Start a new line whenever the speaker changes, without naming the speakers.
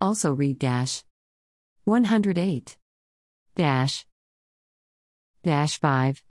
Also read dash. 108 dash. Dash 5